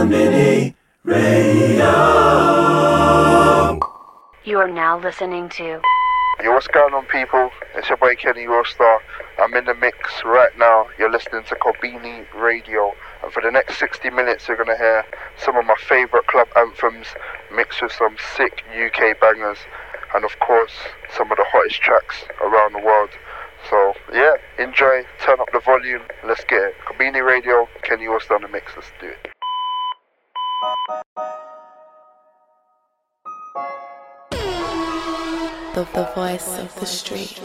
Community Radio. You are now listening to. Yo, what's going on, people? It's your boy Kenny Allstar. I'm in the mix right now. You're listening to Konbini Radio. And for the next 60 minutes, you're going to hear some of my favorite club anthems mixed with some sick UK bangers. And of course, some of the hottest tracks around the world. So, yeah, enjoy, turn up the volume, let's get it. Konbini Radio, Kenny Allstar on the mix, let's do it. The, the voice of the street.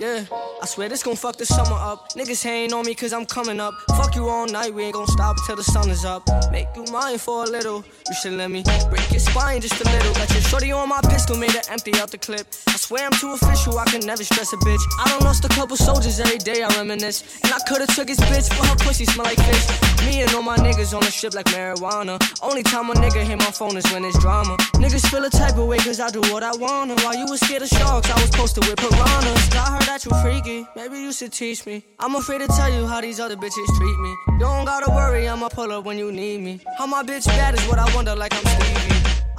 Yeah, I swear this gon' fuck the summer up. Niggas hating on me cause I'm coming up. Fuck you all night, we ain't gon' stop until the sun is up. Make you mine for a little. You should let me break your spine just a little. Got your shorty on my pistol, made her empty out the clip. I swear I'm too official, I can never stress a bitch. I don't lost a couple soldiers every day, I reminisce. And I could've took his bitch, but her pussy smell like fish. Me and all my niggas on the ship like marijuana. Only time a nigga hit my phone is when it's drama. Niggas feel a type of way cause I do what I wanna. While you was scared of sharks, I was posted with piranhas. I heard that you freaky, maybe you should teach me. I'm afraid to tell you how these other bitches treat me. You don't gotta worry, I'ma pull up when you need me. How my bitch bad is what I wonder, like I'm Stevie.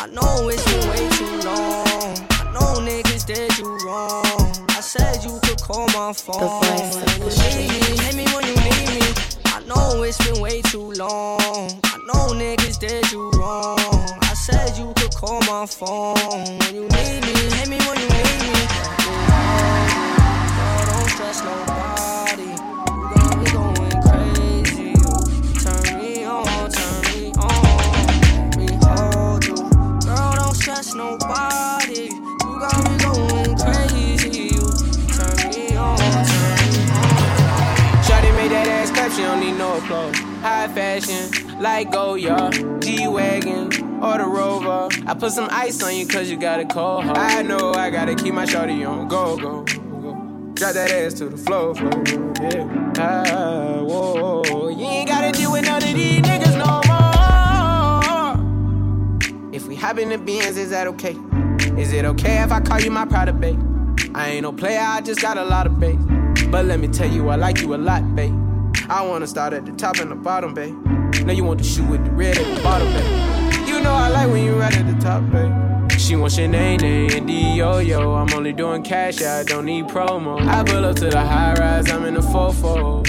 I know it's been way too long. I know niggas did you wrong. I said you could call my phone. The voice of the When you need me, hit me when you need me. I know it's been way too long. I know niggas did you wrong. I said you could call my phone. When you fashion, like Goyard, G-Wagon, or the Rover. I put some ice on you cause you got a cold heart. I know I gotta keep my shawty on go, go, go. Drop that ass to the floor, floor, yeah. Ah, whoa, you ain't gotta deal with none of these niggas no more. If we hop in the Benz, is that okay? Is it okay if I call you my pride babe? I ain't no player, I just got a lot of bait. But let me tell you, I like you a lot, babe. I wanna start at the top and the bottom, babe. Now you want the shoe with the red at the bottom, babe. You know I like when you right at the top, babe. She wants your name, and D-Yo-Yo. I'm only doing cash, I don't need promo. I pull up to the high rise, I'm in the 4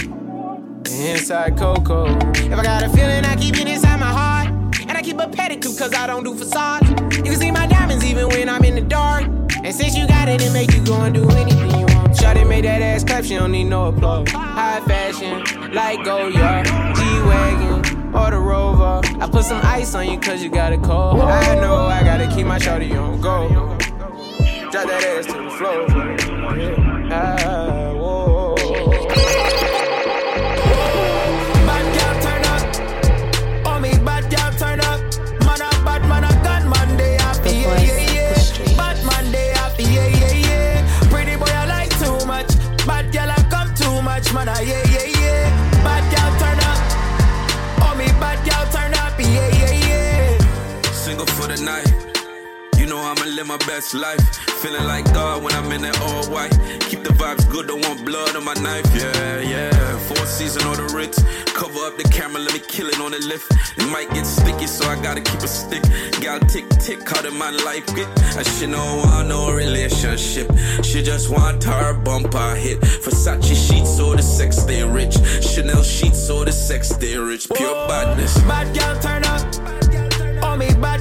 Inside Coco. If I got a feeling, I keep it inside my heart. And I keep a pedicure, cause I don't do facades. You can see my diamonds even when I'm in the dark. And since you got it, it make you go and do anything you want. Shawty made that ass clap, she don't need no applause. High fashion, like Goyard, G-Wagon, or the Rover. I put some ice on you cause you got a cold. I know I gotta keep my shawty on go. Drop that ass to the floor. Ah, my best life. Feeling like God when I'm in that all white. Keep the vibes good, don't want blood on my knife. Yeah, yeah. Four season on the Ritz. Cover up the camera, let me kill it on the lift. It might get sticky, so I gotta keep a stick. Gal tick tick, how did my life get? I should know want no relationship. She just want her bumper hit. Versace sheets or the sex they rich. Chanel sheets or the sex they rich. Pure badness. Bad girl turn up. Oh me bad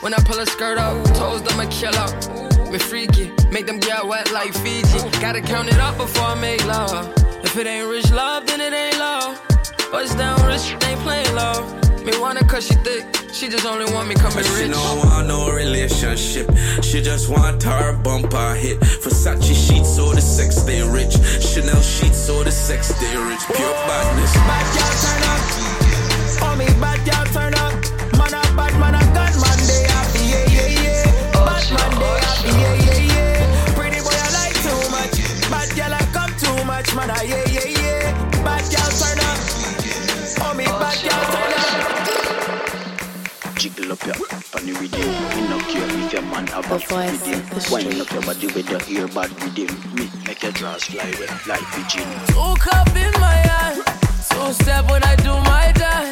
When I pull a skirt up, toes them a kill up. Me freaky, make them get wet like Fiji. Gotta count it up before I make love. If it ain't rich love, then it ain't love. Bust down rich, they ain't playing love. Me wanna cause she thick. She just only want me coming She rich. don't want no relationship. She just want her bumper hit. Versace sheets, so the sex stay rich. Chanel sheets, so the sex stay rich. Pure badness. Bad girl turn up. Me bad girl turn up, up your on the rhythm. Me no care if your man have a rhythm. of the Wind street. up your body with your earbud rhythm. Me make your drawers fly with like pigeon. Two cup in my hand. Two step when I do my dance.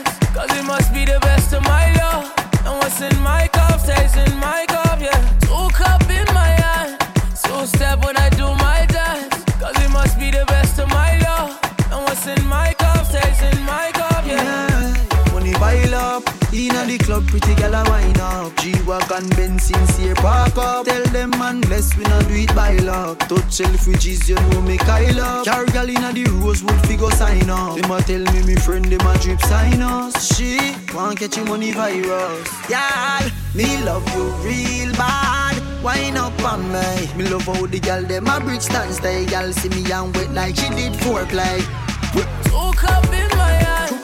Luck. Touch Selfridges, you know me Kyle up. Carry gal inna the Rosewood, figure sign up. Them a tell me me friend, them a drip sign us. She want catch money virus. Yeah, me love you real bad. Wine up on me. Me love how the gal them a bridge stand stay. Gal see me and wet like she did foreplay. Two cup in my hand.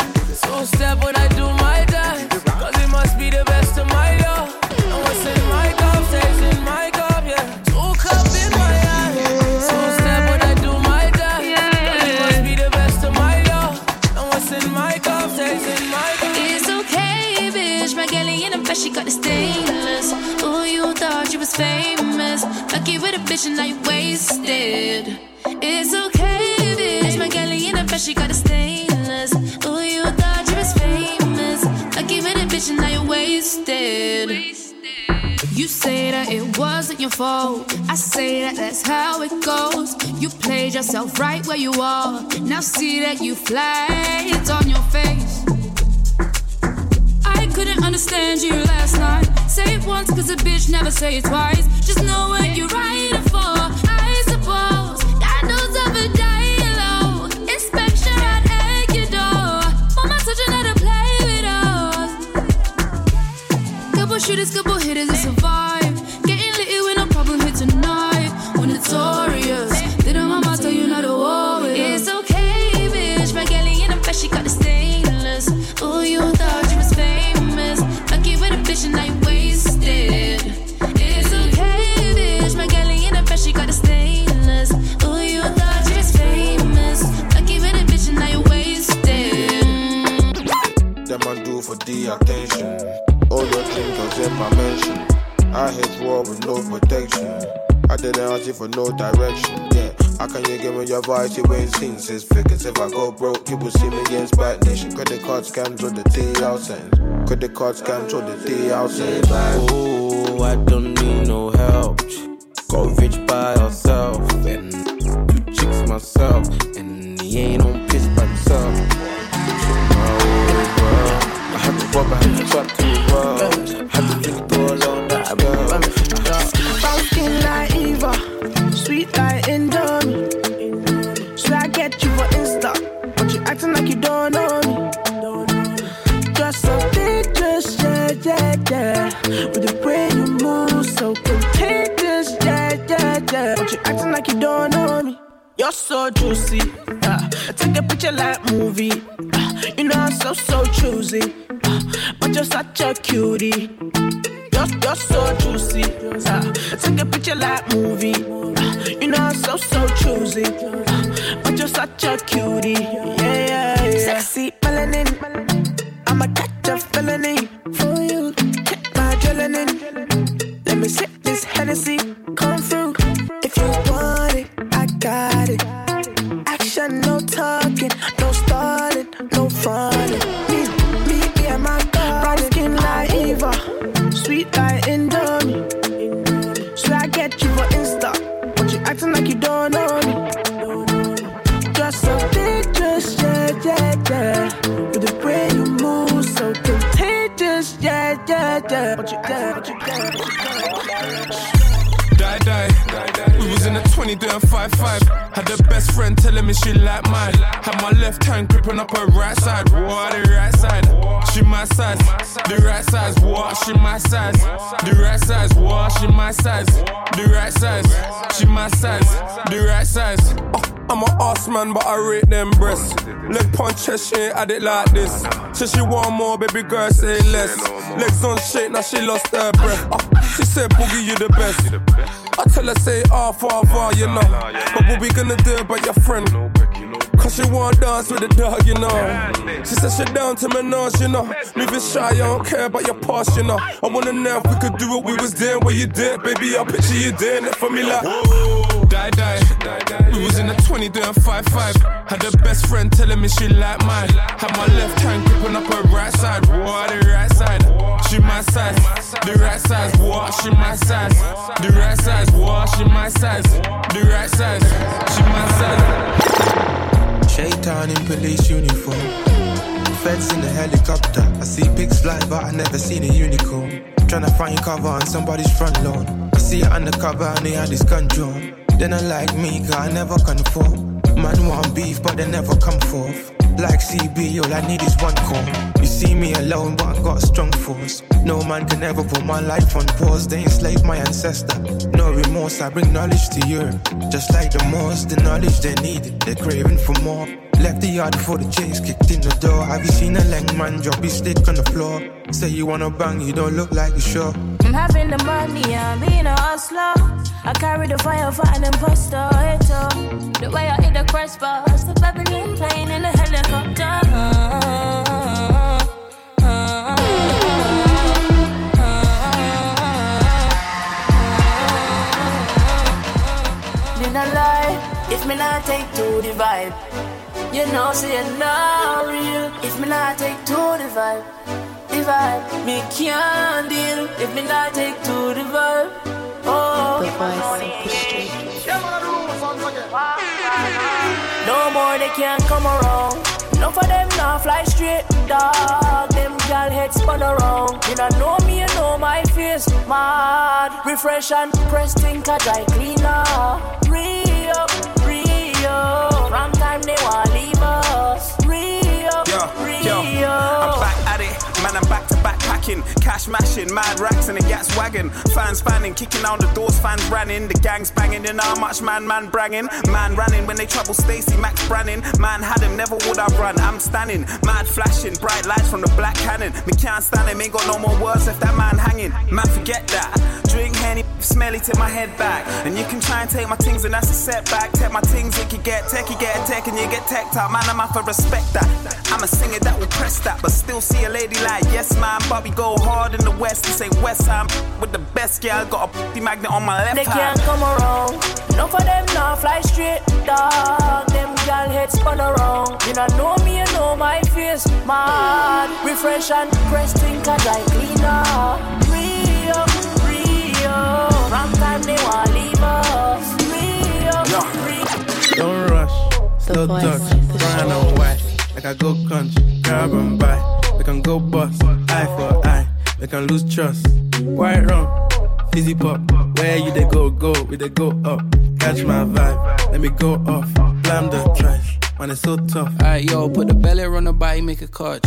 Two step when I do my dance. Cause it must be the best of my love. Famous. Lucky with a bitch and now you wasted. It's okay, bitch. My galley in the best, she got the stainless. Ooh, you thought you was famous. Lucky with a bitch and now you wasted. You say that it wasn't your fault. I say that that's how it goes. You played yourself right where you are. Now see that you fly, it's on your face. Couldn't understand you last night. Say it once, cause a bitch never say it twice. Just know what you're writing for, I suppose. God knows of a dialogue. Inspection right at your door. Mama how to play with us. Couple shooters, couple hitters, it's a vibe. For no direction. Yeah, how can you give me your voice? You ain't seen six figures. If I go broke, you will see me against bad nation. Credit card scams with the T out. Credit card scams with the T out sense. Oh, I don't need no help. Got rich by herself and two chicks myself, and he ain't on piss by himself. I had to walk, I had to you, yeah, but you, yeah, but you, yeah. 20 20 doing 5-5. Had the best friend telling me she like mine. Had my left hand gripping up her right side. What the right side? She my size. The right size. What? She my size. The right size. What? She my size. The right size. She my size. The right size. Oh, I'm a ass man, but I rate them breasts. Leg punch chest, she ain't had it like this. So she want more, baby girl, say less. Legs on shake, now she lost her breath. Oh, she said, Boogie, you the best. I tell her, say, ah, far, far, you know. But what we gonna do about your friend? Cause she wanna dance with the dog, you know. She said she down to menage, you know. Moving shy, I don't care about your past, you know. I wanna know if we could do what we was doing, what you did, baby. I picture you doing it for me like. Die, die. We was in the 20 doing 5-5. Had the best friend telling me she like mine. Had my left hand gripping up her right side. What the right side? She my size. The right size. What? She my size. The right size. What? She my size. The right size. She my size. Shaitan in police uniform. Feds in the helicopter. I see pigs fly, but I never seen a unicorn. Tryna find cover on somebody's front lawn. I see it undercover and they had this gun drawn. They not like me, cause I never conform. Man want beef, but they never come forth. Like CB, all I need is one call. You see me alone, but I got a strong force. No man can ever put my life on pause. They enslaved my ancestor. No remorse, I bring knowledge to Europe. Just like the Moors, the knowledge they needed. They're craving for more. Left the yard before the chase kicked in the door. Have you seen a leg man drop his stick on the floor? Say you wanna bang, you don't look like you sure. I'm having the money, I'm being a hustler. I carry the fire for an imposter. Hater. The way I hit the crest bars, the Babylon plane in the helicopter. Did I lie? If me not take to the vibe, you know, say it not real. If me not take to the vibe, the vibe, me can't deal. If me not take to the vibe, oh. The voice of the street. No more they can't come around. No for them now fly straight, dog. Them gal head spun around. You don't know me, you know my face. Mad, refresh and press think a dry cleaner. Re-up, re-up. From time they want us. Re-up, Yo, yo, I'm back at it. Man, I'm back to back Cash mashing, mad racks in a gas wagon. Fans fanning, kicking out the doors, fans running. The gang's banging, know how much man, man bragging. Man running when they trouble Stacy, Max Branning. Man had him, never would I run. I'm standing, mad flashing, bright lights from the black cannon. Me can't stand him, ain't got no more words left that man hanging. Man, forget that. Drink Henny, smelly, take my head back. And you can try and take my things, and that's a setback. Take my things, it can get tech, you get a tech, and you get teched out. Man, I'm out for respect that. I'm a singer that will press that, but still see a lady like, yes, man. Bobby go hard in the west, and say West Ham with the best girl. Got a p magnet on my left They hand. can't come around. No for them now fly straight, dog. Them gal head spun around. You don't know me, you know my face. Mad, refresh and press think a dry cleaner. Re-up, re-up. From time they want leave us. Re-up, re Don't rush, slow touch, of the brown and white. Like I go country, grab and buy. We can go bust, eye for eye. We can lose trust. White rum, fizzy pop. Where you they go, go, we they go up. Catch my vibe, let me go off. Blam the trash, man, it's so tough. Alright, yo, put the belly on the body, make a catch.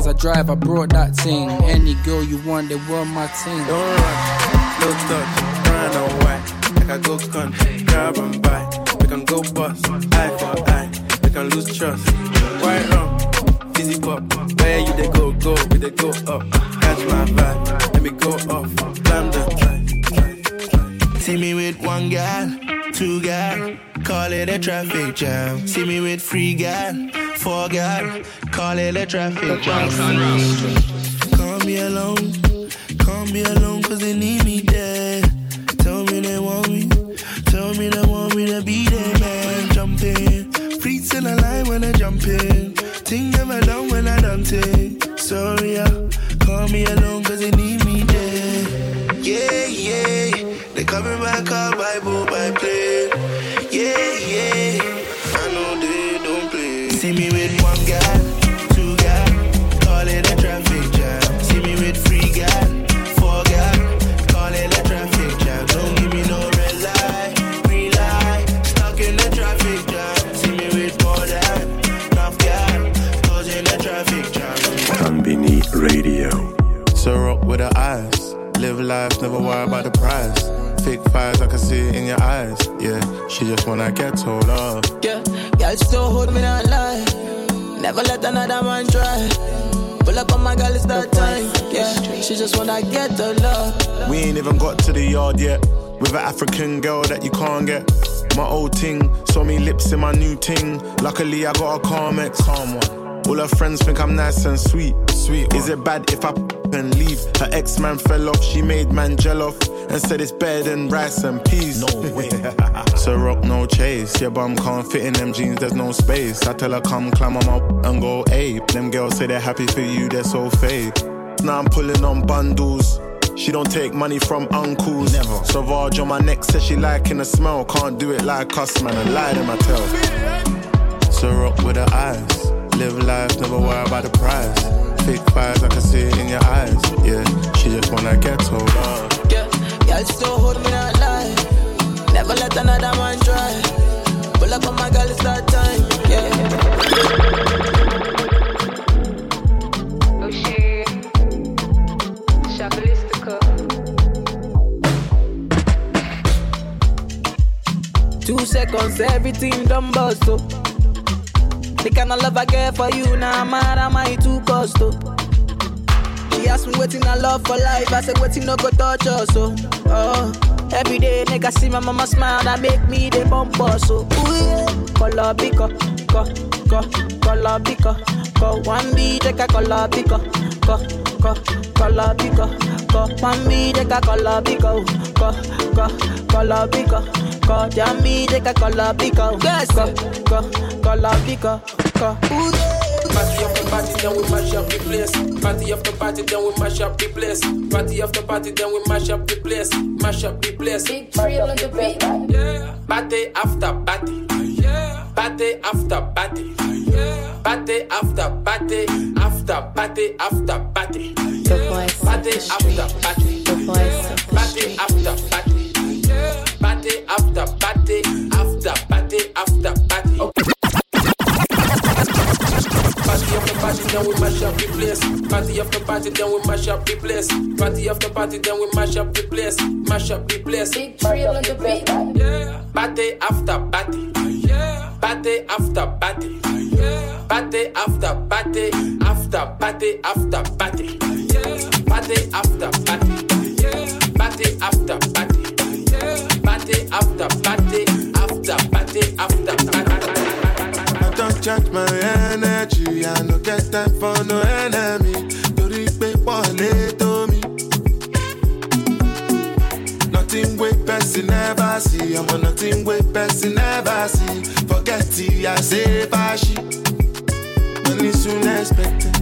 Benz, I drive, I brought that thing. Any girl you want, they were my team. Don't rush, slow touch, brown and white. Like I go country, grab and buy. We can go bust, eye for eye. We can lose trust. White rum, fizzy pop. Where you they go, go, we they go up. Catch my vibe, let me go off. Blam the track. See me with one gal, two gal, call it a traffic jam. See me with free gal, four gal, call it a traffic jam. Call me alone, call me alone, cause they need me there. Tell me they want me, tell me they want me to be there, man. Jump in, free till I line when I jump in. Thing never done when I don't take. Sorry, yeah. call me alone, cause they need me there. Yeah, yeah, they coming back up, boat, by plane. Life, never worry about the price. Fake fires, I can see it in your eyes. Yeah, she just wanna get told off. Yeah, girl still hold me not lie. Never let another man try. Pull up on my girl, it's that time. Yeah, she just wanna get the love. We ain't even got to the yard yet. With an African girl that you can't get. My old ting, saw me lips in my new ting. Luckily, I got a calm ex. Calm one. All her friends think I'm nice and sweet. Sweet. Is it bad if I and leave? Her ex man fell off, she made man gel off and said it's better than rice and peas. No way. so rock no chase. Your bum can't fit in them jeans, there's no space. I tell her come climb on my and go ape. Them girls say they're happy for you, they're so fake. Now I'm pulling on bundles. She don't take money from uncles. Never. Sauvage on my neck says she liking the smell. Can't do it like us, man. I lie to my tell. So rock with her eyes. Live life, never worry about the price. Fake fires, I can see it in your eyes. Yeah, she just wanna get told off. Yeah, girl still hold me not lie. Never let another man try. Pull up on my girl, it's that time. Yeah. Oh, Two seconds, everything done bust up. The kind of love I get for you now, mad am I too cost oh. She asked me waiting I love for life, I said waiting no go touch us oh. oh. Every day nigga see my mama smile, that make me the bump us oh. Ooh yeah, color biko, ko, ko, color biko, ko one B take a color biko, ko, ko, color biko, ko one B take a color biko, ko, ko, color biko, ko jammy take a color biko, ko, ko, color biko, ko. Ooh yeah. Party after party, then we mash up the place. Party after party, then we mash up the place. Party after party, then we mash up the place. Mash up the place. Big Trill on the beat. Yeah. Party after party. Yeah. Party after party. Yeah. Party after party. After party after party. The voice Party after party. The voice Party after party. Party after party. After party after party. Party after party, then we mash up the place. Party after party, then we mash up the place. Party after party, then we mash up the place. Mash up the place. Big Trill on the beat. Party after party. Party after party. Party after party. After party after party. Party after party. Party after party. Party after party. After party after party. I don't charge my energy. I no get time for no enemy. Torí pé wọlé tó Nothing wey person never see. I'm on nothing wey person never see. Forget it, I say fashi. Money soon expected.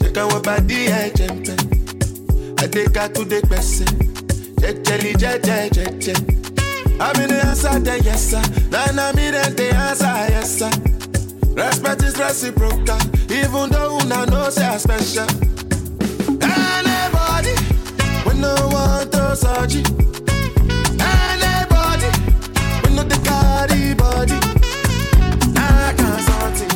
Check out what body I jump Adeka to the person. Jejeli jeje jeje. I'm in the answer, then yes sir. Then I'm in the answer, yes sir. Respect is reciprocal, even though una know say I special. Anybody, we no want to search it. No the carry body. I can't something,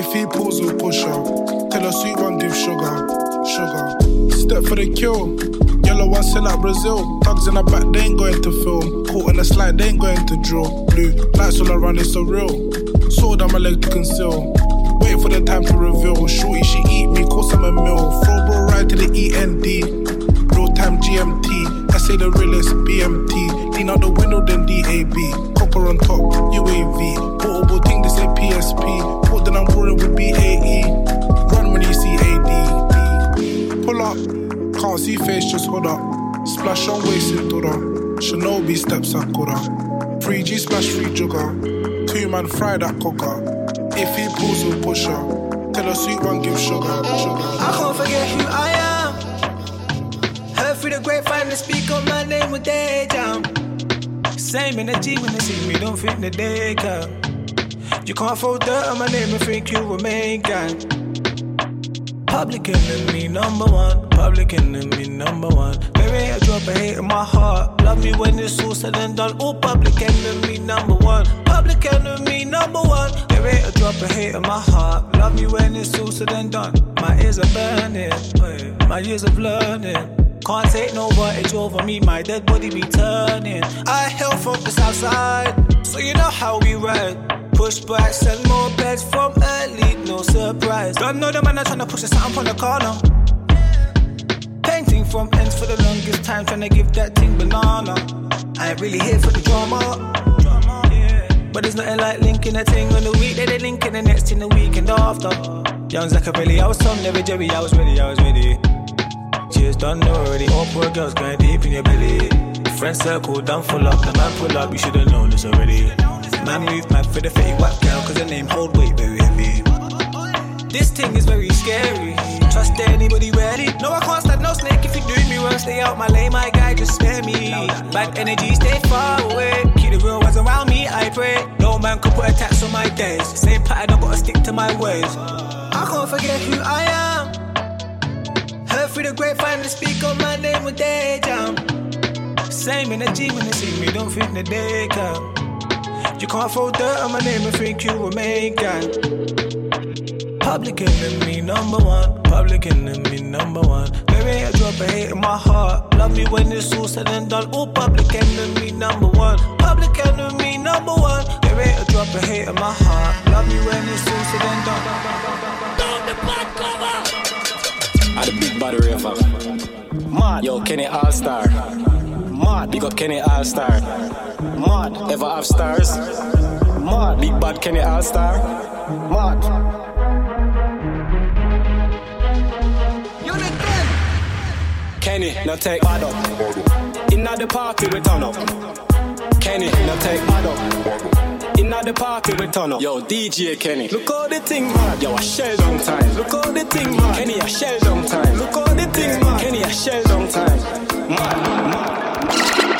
If he pulls, we'll push her. Tell a sweet one, give sugar. Sugar. Step for the kill. Yellow one sent out Brazil. Thugs in the back, they ain't going to film. Caught in the slide, they ain't going to drill. Blue lights all around, it's so real. Sword on my leg to conceal. Wait for the time to reveal. Shorty, she eat me, course I'm a meal. Throw bro right to the END. Real time GMT. I say the realest BMT. Lean out the window, then DAB. Copper on top, UAV. Portable thing, this ain't PSP. Then I'm rolling with BAE. Run when you see AD. Pull up, can't see face, just hold up. Splash on waist in Tora. Shinobi steps Sakura. 3G splash free jugger. Two man fry that cooker. If he pulls, we'll push her. Tell her sweet one, give sugar, sugar. I can't forget who I am. Heard through the grapevine to speak on my name with day jam. Same energy when they see me, don't think the day come. You can't throw dirt on my name and think you remain gang. Public enemy number one, public enemy number one. There ain't a drop of hate in my heart. Love me when it's all said and done. Oh, public enemy number one, public enemy number one. There ain't a drop of hate in my heart. Love me when it's all said and done. My ears are burning, my years of learning. Can't take no voltage over me, my dead body be turning. I hail from the south side, so you know how we ride. Push back, send more beds from early, no surprise. Don't know the man, I'm trying to push a something on the corner. Painting from ends for the longest time, trying to give that thing banana. I ain't really here for the drama. But there's nothing like linking a thing on the week, they linking the next in the weekend after. Young Zaccarelli, I was Tom, never Jerry, I was ready, I was ready. Cheers done already, all poor girls going deep in your belly. Friend circle done full up, the man pull up, you should've known this already. Man move mad for the fake white girl, cause her name hold weight very heavy. This thing is very scary. Trust anybody ready? No, I can't stand no snake if you doing me wrong. Stay out my lane, my guy, just spare me. Bad energy, stay far away. Keep the real ones around me, I pray. No man could put a tax on my days. Same pattern, I gotta stick to my ways. I can't forget who I am. Heard through the grapevine to speak on my name with day jam. Same energy when they see me, don't think the day come. You can't throw dirt on my name and think you remain gang. Public enemy number one, public enemy number one. There ain't a drop of hate in my heart. Love me when it's all said and done. Oh, public enemy number one, public enemy number one. There ain't a drop of hate in my heart. Love me when it's all said and done. Down the back cover. At the big body river. Mad. Yo, Kenny Allstar. Mad. Big up Kenny Allstar. Mad. Ever have stars? Mad. Big bad Kenny Allstar. Mad. Kenny, now take bad up. Inna the party we turn up. Kenny, now take bad up. Inna the party we turn up. Yo, DJ Kenny, look how the thing mad. Yo, a shell down time. Look how the thing mad. Kenny, a shell down time. Look how the thing mad. Kenny, a shell down time. Mad, mad.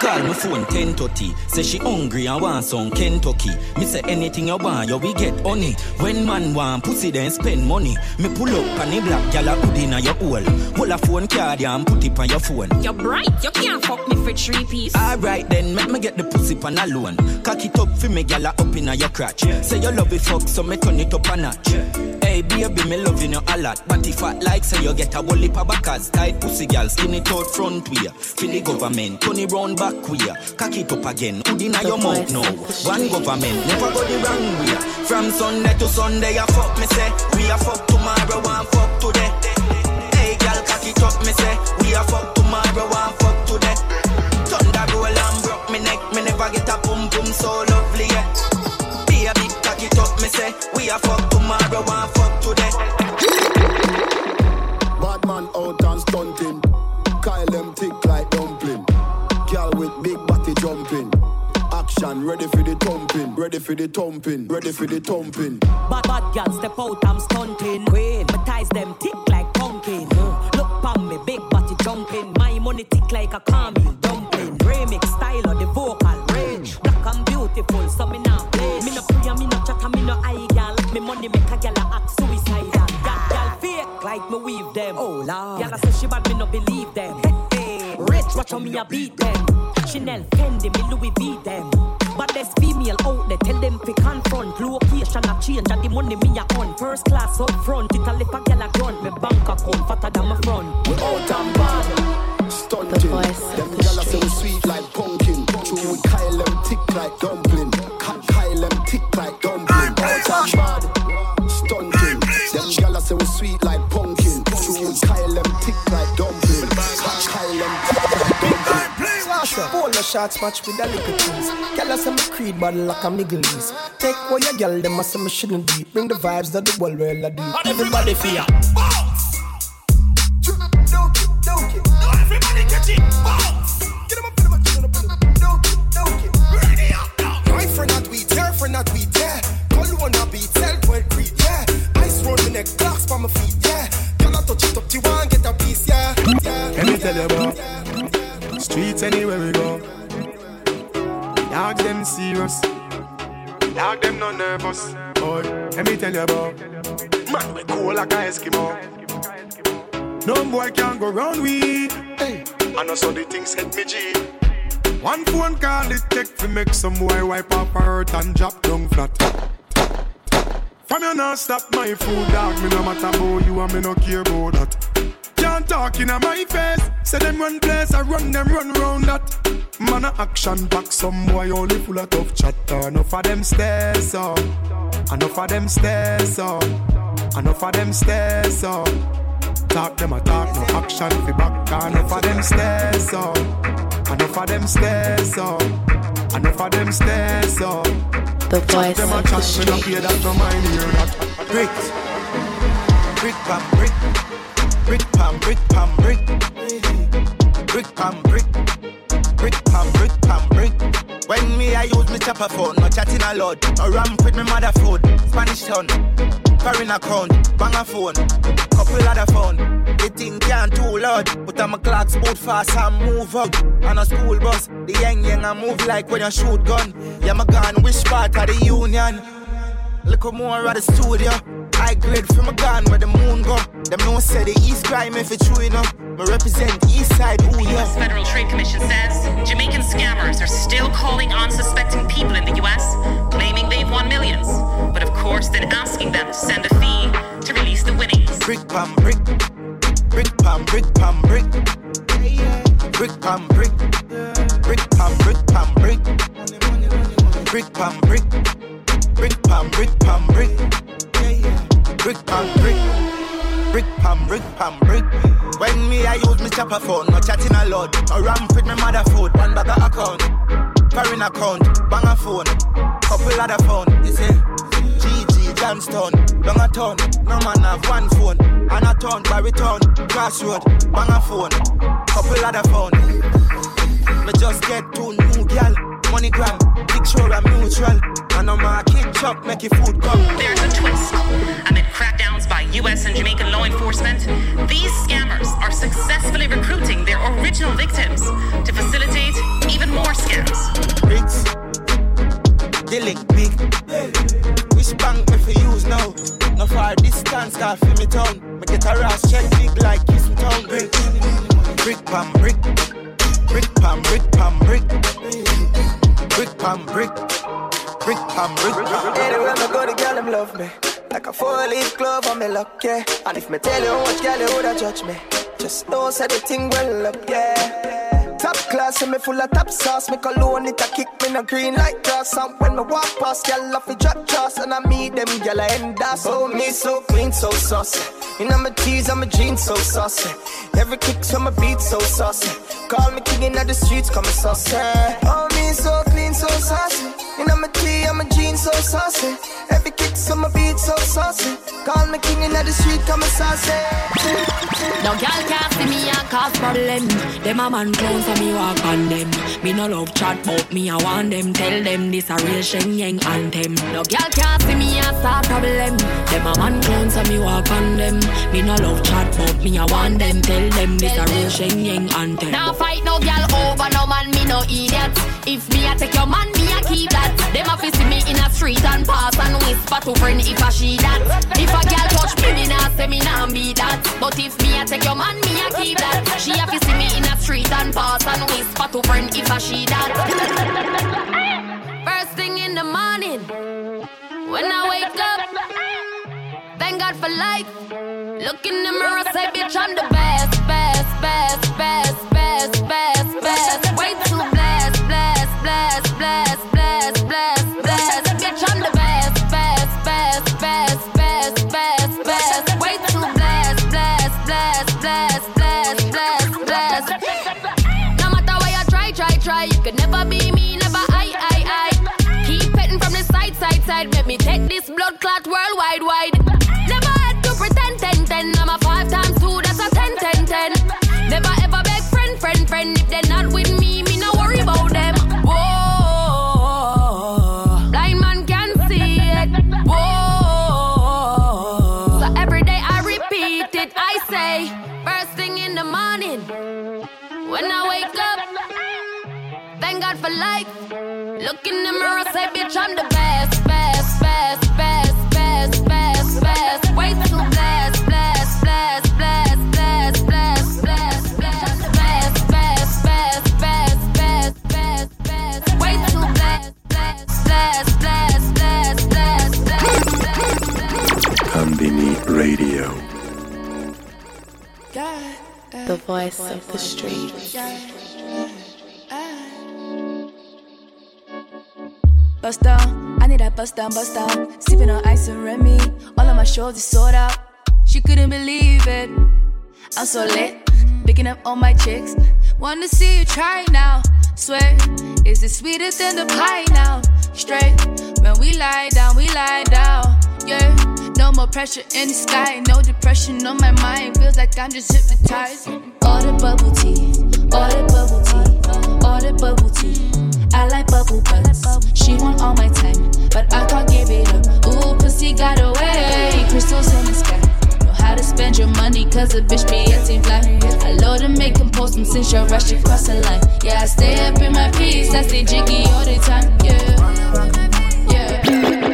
Call my phone 1030. Say she hungry and want some Kentucky. Me say anything you want, you we get honey. When man want pussy, then spend money. Me pull up on the black gal a hood inna your hole. Pull a phone card and put it on your phone. You're bright, you can't fuck me for three piece. Alright then, make me get the pussy pan alone. Cock it up for me gal a up inna your crotch. Say you love it fuck, so me turn it up a notch. Hey baby, me loving you a lot. But if I like, say you get a whole heap of backers. Tight pussy gal, skin it out front way. Feel the government, turn it round back way. Cock it up again, hood inna your mouth now. One government, never go the wrong way. From Sunday to Sunday, I fuck me say. We a fuck tomorrow, and fuck today. Hey gal, cock it up, me say. We a fuck tomorrow, and fuck today. Thunder roll and broke me neck, me never get a boom boom so lovely yet. Baby, cock it up, me say. We a fuck tomorrow, and fuck today. Bad man out Action ready for the thumping. Ready for the thumping. Ready for the thumping. Bad bad girl step out, I'm stunting. Queen, my ties them tick like pumpkin. Mm. Look pon me, big body jumping. My money tick like a caramel dumpling. Remix style of the vocal range. Black and beautiful, so me now play. Me no pray, me no chat, me no eye girl. Me money make a girl a act suicidal. Girl, girl fake like me weave them. Oh lord. Girl I say she bad, me no believe them. Hey, hey. Rich, watch how me a beat them. Chanel, Fendi, me Louis V them. But there's female out there, tell them fi confront. Location a change, and the money me a on. First class up front, it a lip a gal a grunt. Me bank account fatter than my front. We out and bad. Stunting. Them gyal a say we sweet like pumpkin. True, we Kyle them thick like dumpling. Kyle them thick like dumpling. Out and bad. Stunting. your shots match with a little cheese. us I'm a creed but like a Migglies. Take what your girl, them I say shouldn't be. Bring the vibes that the world will do. Everybody fear. Bounce. do everybody get it. Get him Ready up now. My friend weed, friend weed, yeah. Yeah. Ice roll my feet, yeah. Girl, I touch it up, you want get a piece, yeah. yeah. Let me tell you about. Yeah. Streets anywhere we go. Dog them serious. Dog them not nervous. Boy, let me tell you about. Man, we cool like a Eskimo. No boy can go round we. Hey, I know so the things hit me G. One phone call it take to make some boy wipe up hurt and drop down flat. From you not stop my food, dog. Me no matter about you and me no care about that. Can't talk in my face. Say them run place, I run them run round that. Man a action back, some boy only full of tough chatter. Enough of them stairs up, enough of them stairs up, enough of them stairs up. Talk them a talk, no action fi back. Enough of them stairs up, enough of them stairs up, enough of them stairs up. The voice of the street. pay that, no mind that. Brick, brick pam brick, brick pam brick pam brick, brick pam brick, brick pam brick pam brick. When me I use me chopper phone, no chatting a lot. No ramp with me mother food, Spanish town, foreign account, bang a phone, couple other phone. The thing can't too loud, but I'm a clocks boot fast and move up. On a school bus, the young young I move like when you shoot gun. Yeah, my gun, which part of the union? Look more at the studio. I grade from a gun where the moon go. Them no say the East crime if it's true enough. Me represent East Side, ooh The. U.S. Federal Trade Commission says Jamaican scammers are still calling on unsuspecting people in the U.S., claiming they've won millions, but of course then asking them to send a fee to release the winnings. Brick pam brick, brick pam brick pam brick, brick pam brick, brick pam brick pam brick, brick pam brick, brick pam brick pam brick, brick pam brick, brick pam brick Brick pam brick. Pam brick. When me I use me chopper phone, no chatting a lot. No ramp with me mother food, one bag of account, foreign account, bang a phone, couple other phone. You see. GG Johnston, long a ton, no man have one phone, and a ton by return, crossroad, bang a phone, couple other phone. Me just get two new gal, money gram, picture and mutual, and I'm a kid chop, make your food come. There's a twist. Amid crackdowns by U.S. and Jamaican law enforcement, these scammers are successfully recruiting their original victims to facilitate even more scams. Bricks, they link big. Which bank me for use now? No far distance, car for me town. Me get a rash check big like kissing town. Brick, brick pam brick, brick pam brick pam brick, brick pam brick, brick pam brick. Anywhere me go, the girl them love me. Like a four-leaf glove on me luck, yeah. And if me tell you what, girl, you woulda judge me. Just know say the thing well up, yeah. Class, and me full of top sauce. Me cologne it a kick me no green like grass. And when me walk past, girl, off a drop trust. And I meet them, girl, I end us. Oh, me so clean, so saucy. You know my tees, I'm a jeans, so saucy. Every kick from my beat, so saucy. Call me king in the streets, call me saucy. Oh, me so clean, so saucy. You know my tee, I'm a jeans, so saucy. Every kick from my beat, so saucy. Call me king in the street, come saucy. No girl can't see me and cause problem. Them a man clowns so me walk on them. Me no love chat but me I want them. Tell them this a real Shen Yeng anthem. No girl can't see me and start problem. Them a man clowns so me walk on them. Me no love chat but me I want them. Tell them this a real Shen Yeng anthem. Now fight no girl over no man me no idiot. If me I take your man me I keep that. Them a see me in a street and pass and whisper to friend if I she that. If a girl touch me me nah say me nah be that. But if me I take your man, me I keep that. She to see me in a street and pass and whisper to friend if I she that. First thing in the morning, when I wake up, thank God for life. Look in the mirror, say bitch I'm the best, best, best, best, clot worldwide, wide. Never had to pretend, ten, ten. I'm a five times two, that's a ten, ten, ten. Never ever beg friend, friend, friend. If they're not with me, me no worry about them. Whoa, blind man can see it. Whoa, so every day I repeat it. I say, first thing in the morning. When I wake up, thank God for life. Look in the mirror, say, bitch, I'm the best, best, The voice of the street. Bust down, I need that bust down, bust down. Sipping on ice and Remy, all of my shoulders sold out. She couldn't believe it. I'm so lit, picking up all my chicks. Wanna see you try now. Swear, is it sweeter than the pie now? Straight, when we lie down, we lie down. Yeah, no more pressure in the sky, no depression on my mind. Feels like I'm just hypnotized. All the bubble tea, all the bubble tea, all the bubble tea. I like bubble butts. She want all my time, but I can't give it up. Ooh, pussy got away. Crystals in the sky. Know how to spend your money, cause a bitch be acting fly. I love to make them post them since you rush across the line. Yeah, I stay up in my piece, I stay jiggy all the time. Yeah, yeah.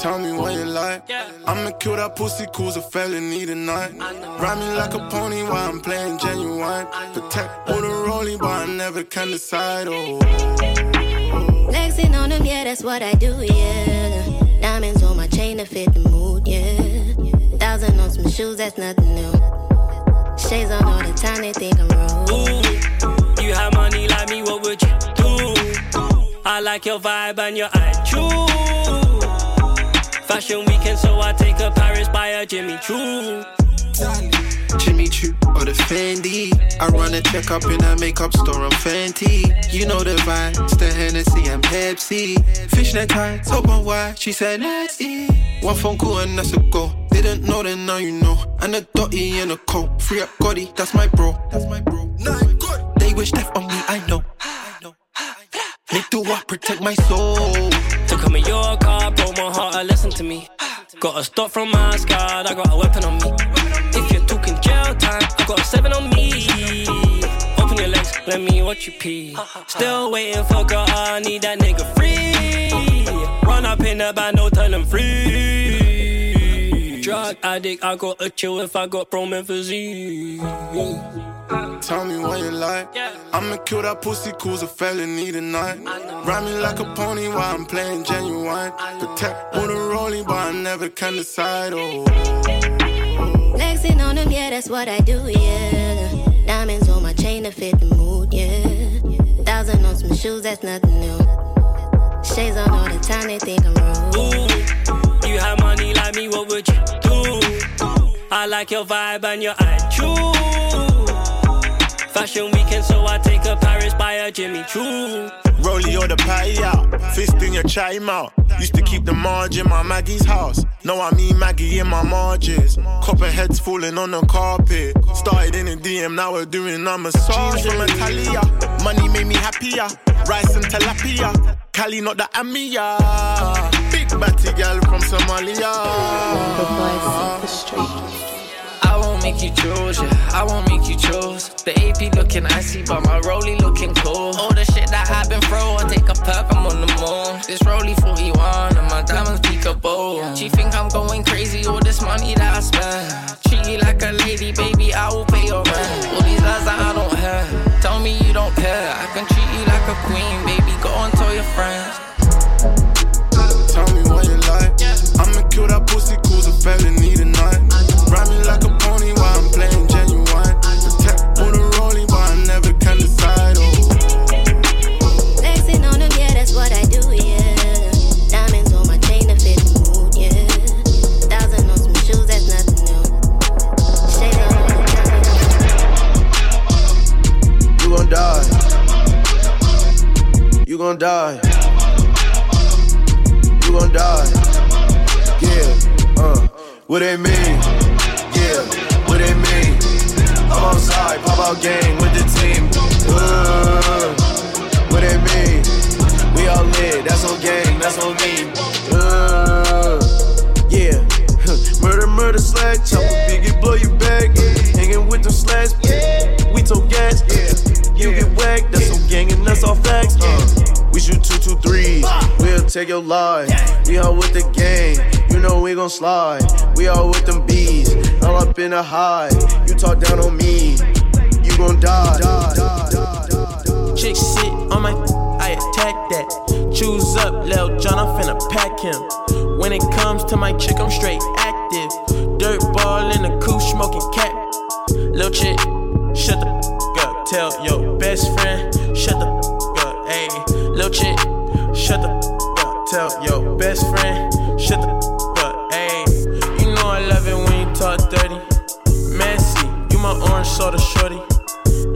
Tell me what you like. I'ma kill that pussy, cause a felony tonight. Ride me like a pony while I'm playing genuine. Protect with a rolling, but I never can decide. Oh, Flexing on them, yeah, that's what I do, yeah. Diamonds on my chain to fit the mood, yeah. Thousand on some shoes, that's nothing new. Shades on all the time, they think I'm rude. Ooh, you have money like me, what would you do? I like your vibe and your attitude. Fashion weekend, so I take a Paris by a Jimmy Choo. Jimmy Choo or the Fendi. I run a check up in a makeup store I'm Fenty. You know the vibe, it's the Hennessy and Pepsi. Fishnet tights, open wide, she said nasty. One phone call and that's a go. Didn't know then now you know. And a dotty and a coat. Free up Gotti, that's my bro. That's my bro. They wish death on me, I know. Need to what protect my soul. Come in your car, broke my heart, uh, listen to me. Got a stop from my squad, I got a weapon on me. If you're talking jail time, I got a seven on me. Open your legs, let me watch you pee. Still waiting for God, I need that nigga free. Run up in the band, no tell him free. Drug addict, I got a chill if I got promethazine. Tell me what you like. I'ma kill that pussy, cause a felony tonight. Ride me like a pony while I'm playing genuine. Protect with a rolling, but I never can decide. Oh, Flexing on them, yeah, that's what I do, yeah. Diamonds on my chain to fit the mood, yeah. Thousand on some shoes, that's nothing new. Shades on all the time, they think I'm rude. Ooh, you have money like me, what would you do? I like your vibe and your attitude. Fashion weekend, so I take a Paris by a Jimmy Choo. Rollie or the patty out, fist in your chime out. Used to keep the margin my Maggie's house. Now I mean Maggie in my margins. Copperheads falling on the carpet. Started in a DM, now we're doing a massage from Italia. Money made me happier. Rice and tilapia. Cali, not the Amia. Big batty girl from Somalia. The voice of the street. Won't make you choose, yeah. I won't make you choose. The AP looking icy, but my rollie looking cool. All the shit that I've been through, I take a perk, I'm on the moon. This rollie 41, and my diamonds peekaboo. She think I'm going crazy, all this money that I spend. Treat you like a lady, baby, I will pay your rent. All these lies that I don't have, tell me you don't care. I can treat you like a queen, baby, go and tell your friends. tell me what you like. I'ma kill that pussy, cause a felony tonight. Gon' die. You gon' die. Yeah, uh, what they mean? Yeah, what they mean? I'm outside, pop out game with the team. Uh, what they mean? We all lit, that's on game, that's on me. Uh, yeah, murder, murder, slack, chopper, biggie, blow you back. Hanging with them you get whacked. That's some gangin'. that's all facts. Uh, we shoot two, two, threes. Uh. We'll take your life. We all with the game. You know we gon' slide. We all with them bees. All up in the high. You talk down on me. You gon' die. die, die Chick sit on my. I attack that. Choose up, Lil John. I'm finna pack him. When it comes to my chick, I'm straight active. Dirt ball in the coupe, smoking cat. Lil chick, shut the Tell your best friend, shut the up. Hey, lil chick, shut the up. Tell your best friend, shut the up. Hey, you know I love it when you talk dirty. Messy, you my orange soda shorty.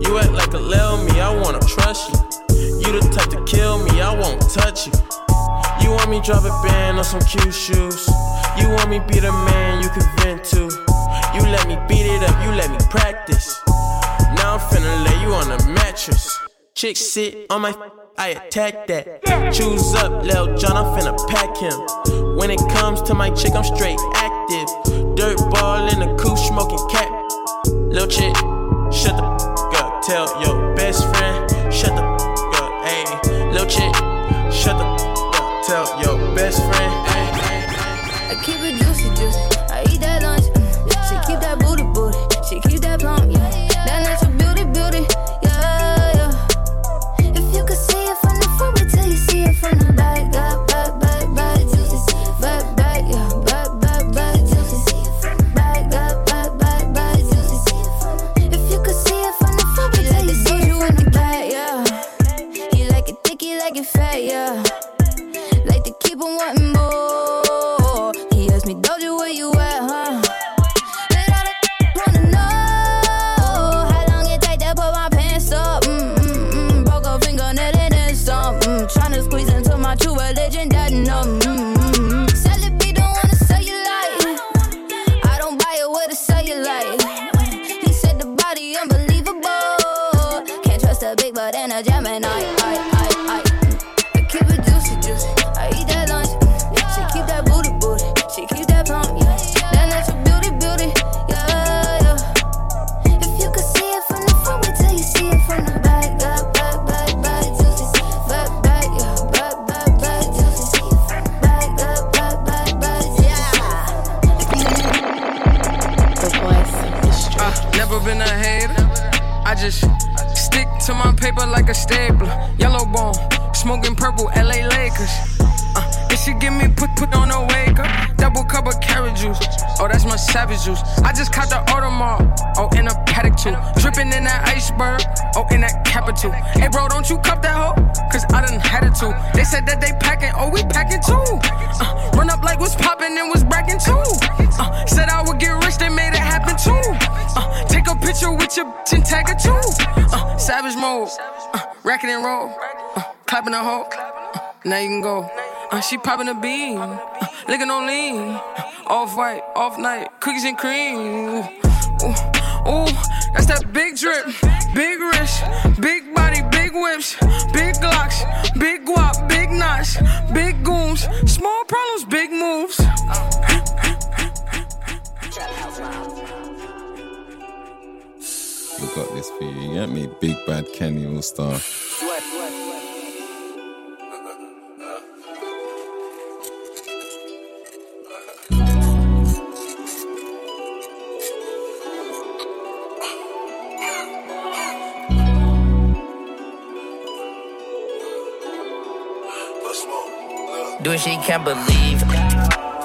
You act like a lil me, I wanna trust you. You the type to kill me, I won't touch you. You want me drop a band on some cute shoes. You want me be the man you can vent to. You let me beat it up, you let me practice. Now I'm finna lay you on a mattress. Chick sit on my, I attack that. Choose up, Lil John, I'm finna pack him. When it comes to my chick, I'm straight active. Dirt ball in the coupe, smoking cat. Lil chick, shut the up. Tell your best friend, shut the up. Ayy, lil chick, shut the up. Tell your best friend. I keep it juicy, juicy. Uh, clapping the hoe. Uh, now you can go. Uh, she popping a bean. Uh, licking on lean. Off white, off night. Cookies and cream. Ooh, ooh, ooh, that's that big drip. Big wrist. Big body, big whips. Big glocks. Big guap, big knots. Big goons. Small problems, big moves. Got this for you. You get me? Big Bad Kenny Allstar. Doing shit can't believe.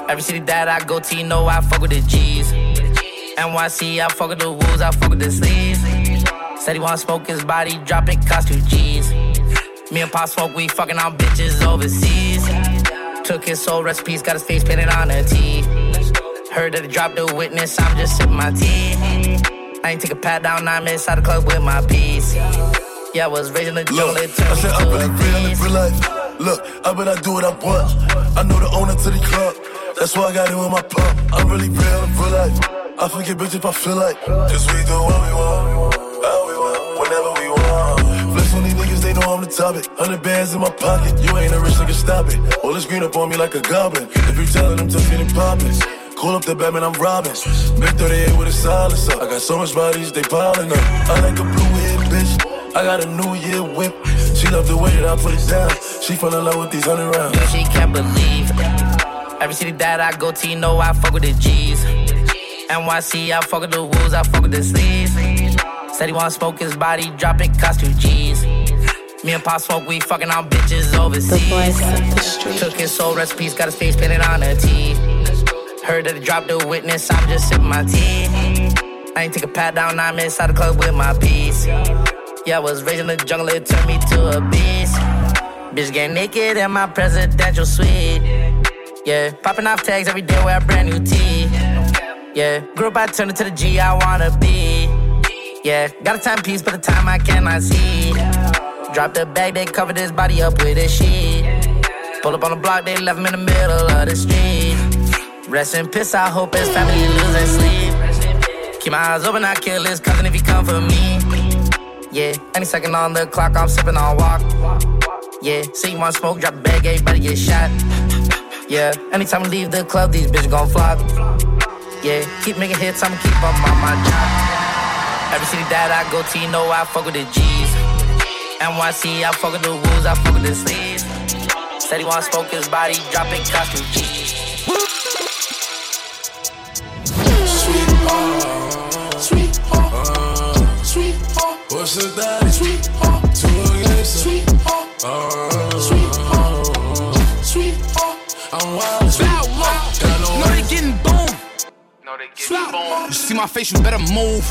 Every city that I go to, you know I fuck with the G's. NYC, I fuck with the wolves, I fuck with the sleeves. Said he wanna smoke his body, drop it, cost two G's. Me and Pop smoke, we fucking on bitches overseas. Took his soul recipes, got his face painted on a T. Heard that he dropped the witness, I'm just sipping my tea. I ain't take a pat down, I'm inside the club with my piece. Yeah, I was raising the jungle, it I turned said I'm to really a real in real life. Look, I bet I do what I want. I know the owner to the club. That's why I got it with my pump. I'm really real in real life. I forget bitch if I feel like. Cause we do what we want. The topic. Hundred bands in my pocket. You ain't a rich nigga, stop it. All this green up on me like a goblin. If you telling them to feed and poppin'. Call up the Batman, I'm robbing. Big 38 with a silencer. I got so much bodies, they piling up. I like a blue head bitch. I got a new year whip. She love the way that I put it down. She fell in love with these hundred rounds. Yeah, she can't believe. Every city that I go to, you know I fuck with the G's. NYC, I fuck with the wolves, I fuck with the sleeves. Said he wanna smoke his body, dropping cost two G's. Me and Pop smoke, we fucking on bitches overseas. Took his soul recipes, got his face painted on her teeth. Heard that he dropped the witness, I'm just sipping my tea. I ain't take a pat down, I'm inside the club with my piece. Yeah, I was raised in the jungle, it turned me to a beast. Bitch get naked in my presidential suite. Yeah, popping off tags every day, wear a brand new tee. Yeah, grew up, I turned into the G I wanna be. Yeah, got a timepiece, but the time I cannot see. Drop the bag, they covered his body up with a sheet. Pull up on the block, they left him in the middle of the street. Rest in peace, I hope his family losing sleep. Keep my eyes open, I kill his cousin if he come for me. Yeah, any second on the clock, I'm sipping on walk. Yeah, see one smoke, drop the bag, everybody get shot. Yeah, anytime I leave the club, these bitches gon' flock. Yeah, keep making hits, I'ma keep on my, my job. Every city that I go to, you know I fuck with the G's. NYC, I fuck with the wolves, I fuck with the sleeves. Said he wanna smoke his body, dropping costume G's. Sweetheart, sweetheart, sweetheart. What's the daddy? Sweetheart, two against Sweetheart, sweetheart, uh, sweetheart. I'm wild. Bow low. Know they getting boom. You see my face, you better move.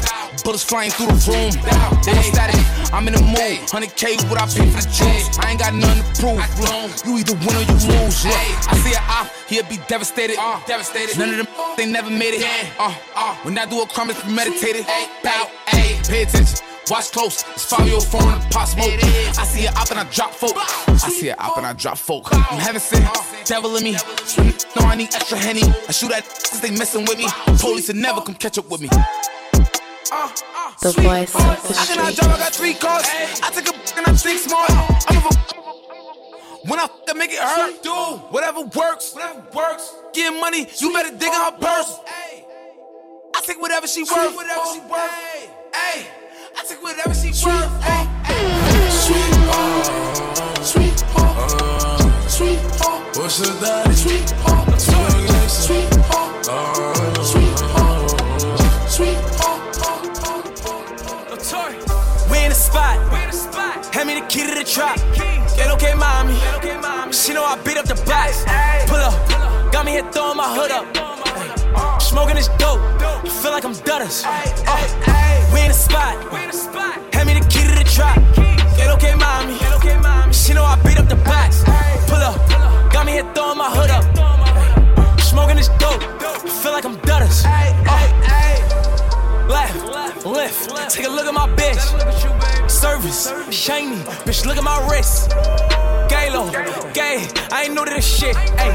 Bullets flying through the room. They static, I'm in the mood. 100K, what I pay for the juice. I ain't got nothing to prove. You either win or you lose. Look, I see an op, he'll be devastated. devastated. None of them, they never made it. Uh, uh, when I do a crime, it's premeditated. Bow, pay attention. Watch close, it's follow your phone and pop smoke. I see it up and I drop folk. I see it up and I drop folk. I'm heaven sent, devil in me. No, I need extra henny. I shoot at cause they messing with me. Police will never come catch up with me. Uh, uh, the voice of the I street. I got three cars. I take a and I think smart. I'm a when I f- I make it hurt, do whatever works, whatever works. Get money, you better dig in her purse. I take whatever she worth, whatever she worth. Hey, I take whatever she worth. Hey, Sweetheart, sweetheart, sweetheart. What's the daddy? Sweetheart, two against Sweetheart, Hand me the key to the trap. Get okay, mommy. She know I beat up the box. Pull up. Got me here throwing my hood up. Smoking this dope. Feel like I'm Dutters. Uh, We in the spot. Hand me the key to the trap. Get okay, mommy. She know I beat up the box. Pull up. Got me here throwing my hood up. Smoking this dope. Feel like I'm Dutters. Left, lift, take a look at my bitch. Service, shiny, bitch, look at my wrist. Gay low, gay, I ain't new to this shit. Ay,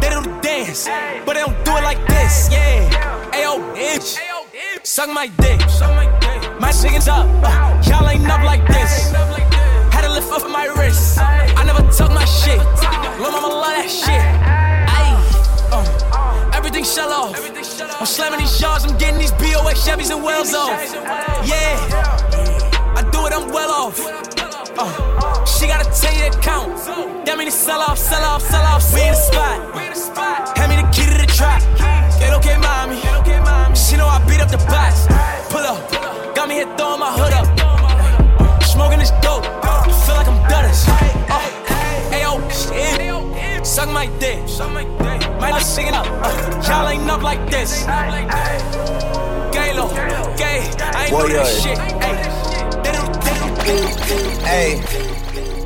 they do the dance, but they don't do it like this. Yeah, ayo, bitch, suck my dick. My chicken's up, uh, y'all ain't up like this. Had to lift up my wrist. I never tuck my shit. Lil' mama love that shit. Everything shell off. I'm slamming these yards, I'm getting these BOX Chevys and Wells off. Yeah, I do it, I'm well off. Uh, she got a 10 year account. That mean to sell off, sell off, sell off. We in the spot. Hand me the key to the trap. Get okay, mommy. She know I beat up the box. Pull up. Got me here throwing my hood up. Smoking this dope. Feel like I'm Dutters. Uh, Ayo, shit. Suck my dick. Might not sing it up. Uh, y'all ain't up like this. Gay low, gay. I ain't Boy, know this shit. Ay, they don't, they don't, Hey,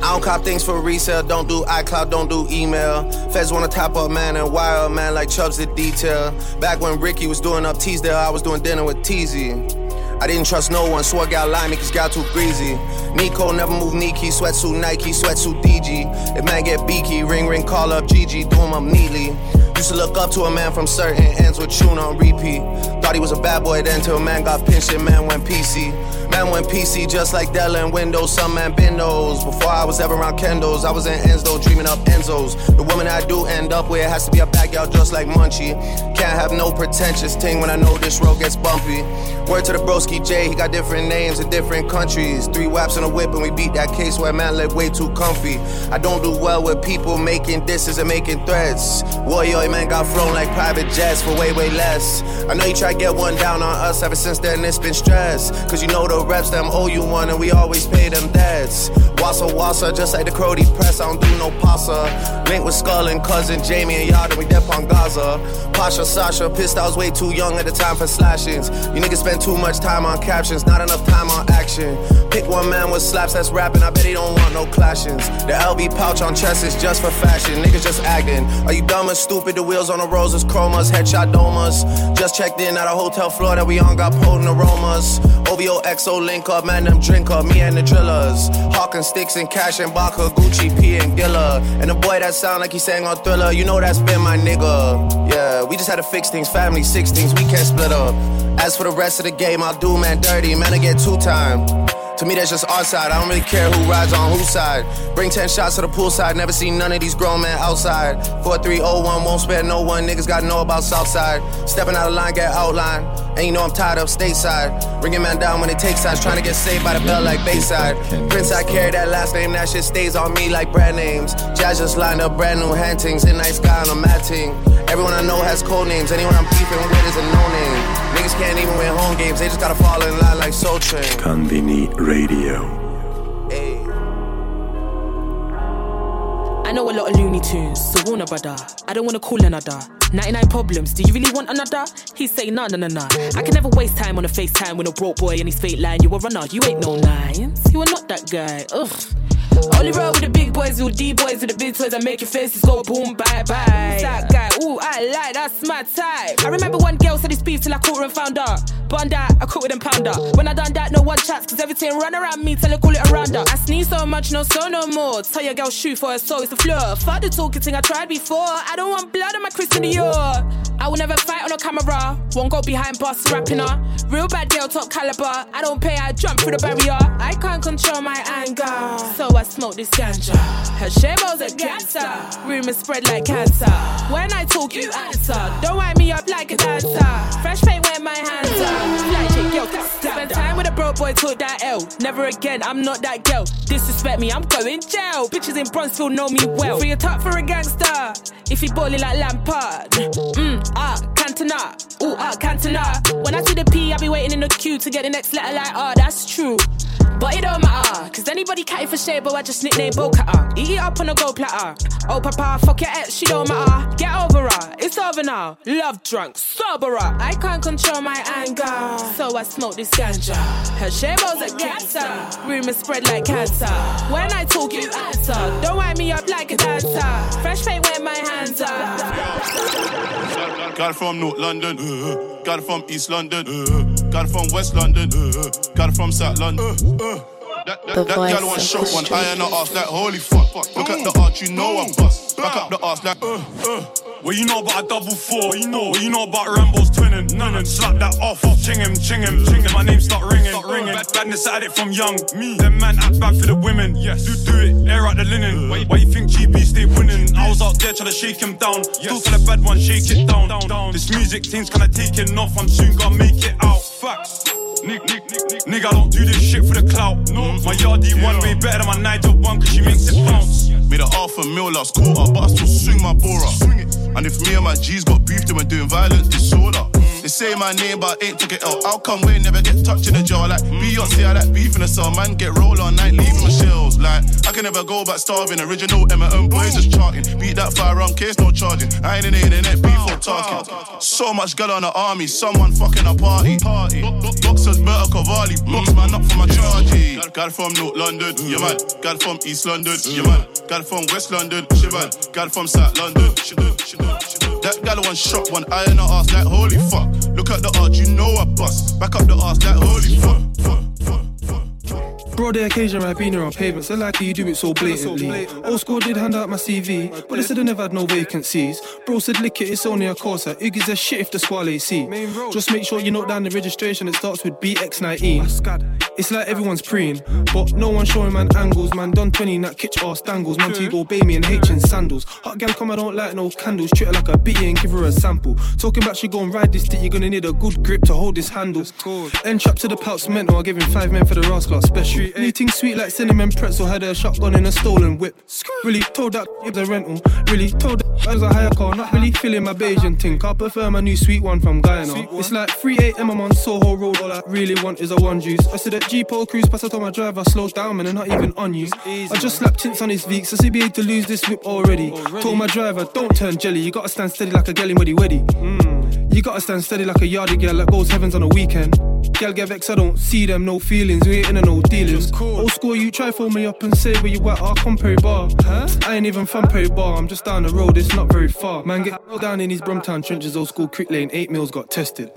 I don't cop things for resale, don't do iCloud, don't do email. Feds wanna top up man and wire up man like Chubbs did detail. Back when Ricky was doing up Teasdale, I was doing dinner with Teasy. I didn't trust no one, swore got lie me cause got too greasy. Nico never move Nike, sweatsuit Nike, sweatsuit DG. If man get beaky, ring ring, call up GG, do him up neatly. Used to look up to a man from certain ends with tune on repeat. Thought he was a bad boy then till a man got pinched and man went PC. Man went PC just like Dell and Windows, some man those. Before I was ever around Kendall's, I was in Enzo dreaming up Enzo's. The woman I do end up with has to be a out just like Munchie. Can't have no pretentious ting when I know this road gets bumpy. Word to the broski J, he got different names in different countries. Three waps in a whip and we beat that case where man live way too comfy. I don't do well with people making disses and making threats. Warrior man got flown like private jets for way, way less. I know you try to get one down on us ever since then it's been stress. Cause you know the reps them owe you one and we always pay them debts. Wassa wassa, just like the Crody press, I don't do no pasta. Link with Skull and cousin Jamie and y'all, then we dep on Gaza. Pasha, Sasha, pissed I was way too young at the time for slashings. You niggas spend too much time on captions, not enough time on action. Pick one man with slaps that's rapping, I bet he don't want no clashings. The LB pouch on chest is just for fashion, niggas just acting. Are you dumb or stupid? The wheels on the roses, chromas, headshot domas. Just checked in at a hotel floor that we on, got potent aromas. OVO XO link up, man, them drink up, me and the drillers. Hawking sticks and cash and Baka, Gucci, P and Gilla. And the boy that sound like he sang on Thriller, you know that's been my nigga. Yeah, we just had to fix things, family, six things, we can't split up. As for the rest of the game, I'll do man dirty, man, I get two time. To me, that's just our side. I don't really care who rides on whose side. Bring 10 shots to the poolside. Never seen none of these grown men outside. 4301, won't spare no one. Niggas gotta know about Southside. Stepping out of line, get outline. And you know I'm tired of stateside. Bringing man down when it takes sides. Trying to get saved by the bell like Bayside. Prince, I carry that last name. That shit stays on me like brand names. Jazz just lined up brand new hantings. And nice guy on a matting. Everyone I know has code names. Anyone I'm beefing with is a no name. Niggas can't even win home games. They just gotta fall in line like Soul Train. Konbini Radio. I know a lot of Looney Tunes, so warn brother. I don't wanna call another. 99 problems, do you really want another? He say nah, nah, nah, nah. I can never waste time on a FaceTime with a broke boy and his fake line. You a runner, you ain't no nines. You are not that guy, ugh. Only roll with the big boys, with D boys, with the big toys. I make your faces go boom, bye bye. That guy, ooh, I like, that's my type. I remember one girl said he beef till I caught her and found. But on that, I caught with them pounder. When I done that, no one chats, cause everything run around me till I call it around her. I sneeze so much, no so no more. Tell your girl shoot for her soul, it's floor. Fuck the talking thing I tried before. I don't want blood on my Christian uh-huh. Dior. I will never fight on a camera. Won't go behind boss rapping her. Real bad girl, top caliber. I don't pay, I jump through the barrier. I can't control my anger. So I smoke this ganja. Her shabo's a cancer. Rumors spread like cancer. When I talk, you answer. Don't wind me up like a dancer. Fresh paint where my hands are. Fly chick, yo, spend time with a bro boy, took that L. Never again, I'm not that girl. Disrespect me, I'm going jail. Bitches in Bronzeville know me well. Free a top for a gangster. If he balling like Lampard. Mmm, ah, Cantona. Ooh, ah, Cantona. When I see the P, I be waiting in the queue to get the next letter like, ah, that's true. But it don't matter, cause anybody catty for shade, but I just nickname Bokata. Eat it up on a gold platter. Oh, papa, fuck your ex, she don't matter. Get over her, it's over now. Love drunk, sober her. I can't control my anger, so I smoke this ganja. Her shabo's a cancer, rumors spread like cancer. When I talk, you answer. Don't wind me up like a dancer. Fresh paint where my hands are. Got it from North London, uh, got it from East London, uh, got it from West London, uh, got it from South London. That, that, that gal want shot one eye and the ass like holy fuck. Look at the arch, you know I bust. Back up the ass like uh, uh. What you know about a double four? What you know? What you know about Rambo's twinning? None and slap that off. Ching him, ching him, ching him. My name start ringing, start ringing. Bad, badness at it from young. Me, them man act bad for the women. Yes, do do it, air out the linen. Why, why you think GB stay winning? I was out there trying to shake him down. Still tell the bad one, shake it down. down, down. This music thing's kinda taking off. I'm soon gonna make it out. Facts. Nick, Nick, Nick, Nick. Nigga, I don't do this shit for the clout. No, my yardie one way better than my Nigel one, cause she makes it bounce. Made a half a mil last quarter, but I still swing my bora. And if me and my G's got beef, then we're doing violent disorder. They say my name, but ain't took it out. I'll come we never get touched in the jaw. Like Beyonce, I like beef in the cell. Man, get roll on night, leaving my shells. Like, I can never go back starving. Original M&M boys just charting. Beat that firearm case, no charging. I ain't in the internet, beef or talking. So much girl on the army, someone fucking a party. party. Boxers, Berta Cavalli, box man up for my chargy. It from North London, yeah man. Got from East London, yeah man. Got from West London, she man. Got it from South London, she do, she do, she do. That gal one shot, one eye in the ass like holy fuck. Look at the arch, you know I bust. Back up the ass like holy fuck. fuck, The occasion, I've been here on pavement, so like you do it so blatantly. Old school did hand out my CV, but they said I never had no vacancies. Bro said, lick it, it's only a course. Iggy's a shit if the squad AC. Just make sure you note down the registration, it starts with BX19. It's like everyone's preying, but no one showing man angles. Man done 20 in that kitch ass dangles. Man me and H in sandals. Hot gal come, I don't like no candles. Treat her like a bitty and give her a sample. Talking about she gon' ride this dick, you're gonna need a good grip to hold this handle. End trap to the pouts mental, I give him five men for the rascal special. Anything sweet like cinnamon pretzel, had a shotgun in a stolen whip. Really told that it's a rental. Really told that I was a higher car, not really feeling my Bayesian thing. I prefer my new sweet one from Guyana. It's like 3 a.m. I'm on Soho Road, all I really want is a one juice. I said that G-Pole cruise past, I told my driver slow down, man, and not even on you. I just slapped tints on his Veeks, I see be to lose this whip already. Told my driver, don't turn jelly, you gotta stand steady like a gelly weddy weddy. Mm. You gotta stand steady like a yardie girl that goes heavens on a weekend. Girl get vexed, I don't see them, no feelings, we ain't in no dealings. Old school, you try phone me up and say where you at, I'll come Perry Barr. Huh? I ain't even from Perry Barr, I'm just down the road, it's not very far. Man, get down in these Brumtown trenches, old school crick lane, eight mils got tested.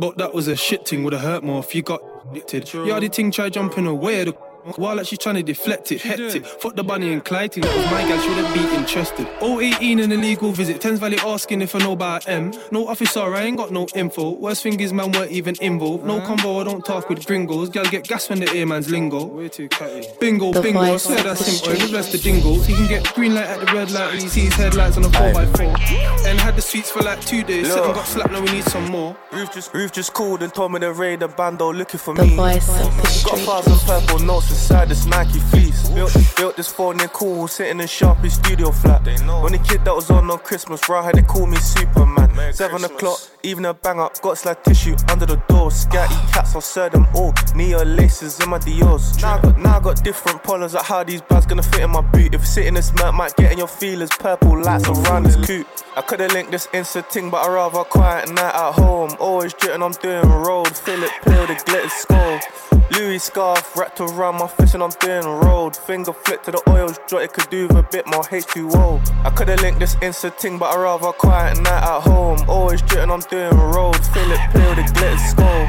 But that was a shit thing, would've hurt more if you got addicted. Yardie ting try jumping away, the while like she's trying to deflect it, hectic. Fuck the bunny and Clyde thing, that was my gal, she wouldn't be interested. 018 an illegal visit, Thames Valley asking if I know about M. No officer, I ain't got no info. Worst thing is, man, weren't even involved. No combo, I don't talk with gringos. Gal get gas when the ear man's lingo. Way too catty. Bingo, The bingo, I voice swear of that's the simple. street. He the jingles. He can get green light at the red light when he sees headlights on a 4x4. And had the sweets for like two days. Said and got slapped, now we need some more. Ruth just, Ruth just called and told me to raid the bando looking for The me. voice of the Got street. thousand purple notes inside this Nike fleece. Built, built this phone in cool, sitting in Sharpie studio flat. When the kid that was on on Christmas, right, had they call me Superman. Seven o'clock, even a bang up, got slide tissue under the door. Scatty cats, I'll serve them all. Neo laces in my Dior's. Now I got, now I got different polars, like how these bags gonna fit in my boot. If sitting this mat, might get in your feelers. Purple lights around this coupe. I could've linked this Insta ting, but I rather quiet night at home. Always jitting, I'm doing road. Philip with the glitter skull. Louis scarf wrapped around my fist and I'm doing road. Finger flick to the oils, jot it could do with a bit more H2O. I could've linked this Insta ting, but I rather quiet night at home. Always jitting, I'm doing road. Philip with the glitter skull.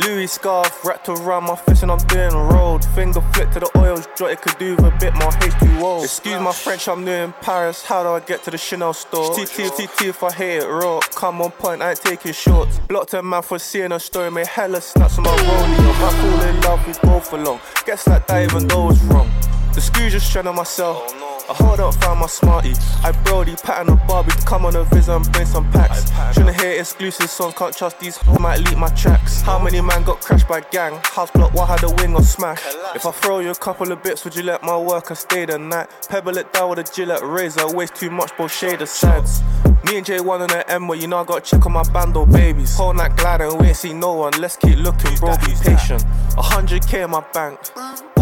Louis scarf wrapped around my fist and I'm doing road. Finger flick to the oils, jot it could do with a bit more H2O. Excuse my French, I'm new in Paris. How do I get to the Chanel store? TT, TT if I hate it raw. Come on point, I ain't taking shorts. Blocked a man for seeing a story, made hella snaps on my rollie. I fall in love, we both along. Guess like that even though it's wrong. The screws just strand on myself. I hold up, found my smarty. I Brody, pattern of Barbie come on a visit and bring some packs. Shouldn't hear exclusive songs, can't trust these hoes, might leak my tracks. How many man got crashed by gang? House block, what had a wing or smash? If I throw you a couple of bits, would you let my worker stay the night? Pebble it down with a Gillette razor, waste too much, both shade the sides. Me and J1 on the M where you know I gotta check on my bando babies. Whole night gliding, we ain't see no one. Let's keep looking, bro, be patient. Hundred K in my bank.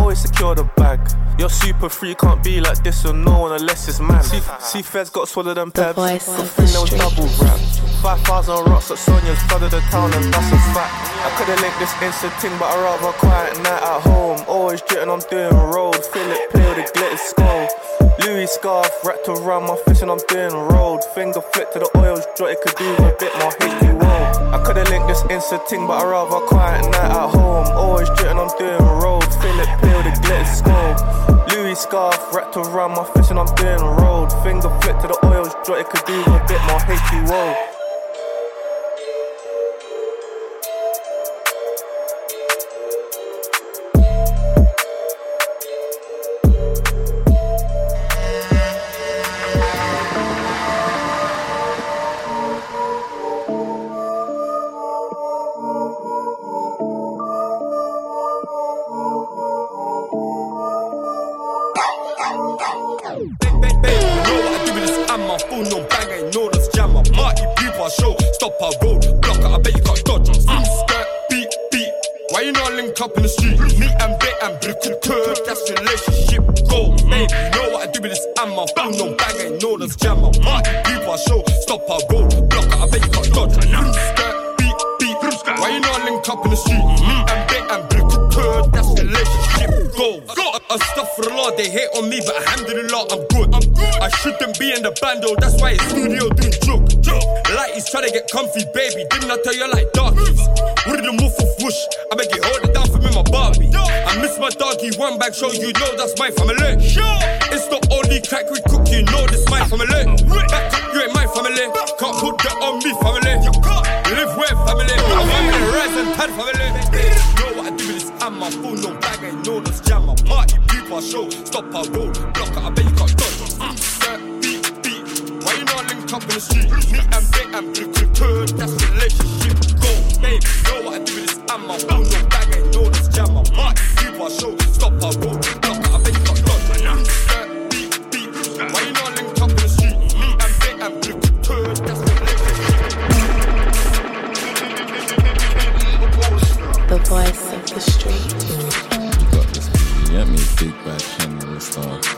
Always secure the bag. You're super free, can't be like this with no one unless it's man. See, see Feds got swallowed them The voice of the street. double. 5,000 rocks at Sonia's, flooded the town and that's a fact. I could've linked this Insta ting, but I rather quiet night at home. Always jitting, I'm doing road. Philip play with a glitter skull. Louis scarf wrapped around my fist and I'm doing road. Finger flick to the oils, jot it could do a bit more H2O. I could've linked this Insta ting, but I rather quiet night at home. Always jitting, I'm doing road. Philip play with a glitter skull. Louis scarf wrapped around my fist and I'm doing road. Finger flick to the oils, jot it could do a bit more H2O. Baby, comfy, baby. Didn't I tell you like darkies? With the move of whoosh, I beg you hold it down for me, my Barbie. I miss my doggy, one bag show, you know that's my family. It's the only crack we cook, you know this my family. Back up, you ain't my family. Can't put that on me, family. Live with family. My family, rise and pad family. Know what I do with this? I'm no bag, ain't no this jam. My party, people, show, stop our road, block out, I bet you can't you up in the street? Me and Bait and Blue Clipper, that's relationship. Go, babe, know what I do with this? I'm my phone, no bag, ain't no this jam. My party, people, show, stop our road, block out, I bet you can't dodge. Beat, beat. Why you not link up in the street? Me and Bait and Blue Clipper, that's The voice of the street. You got this. You get me? Big bad Kenny Allstar.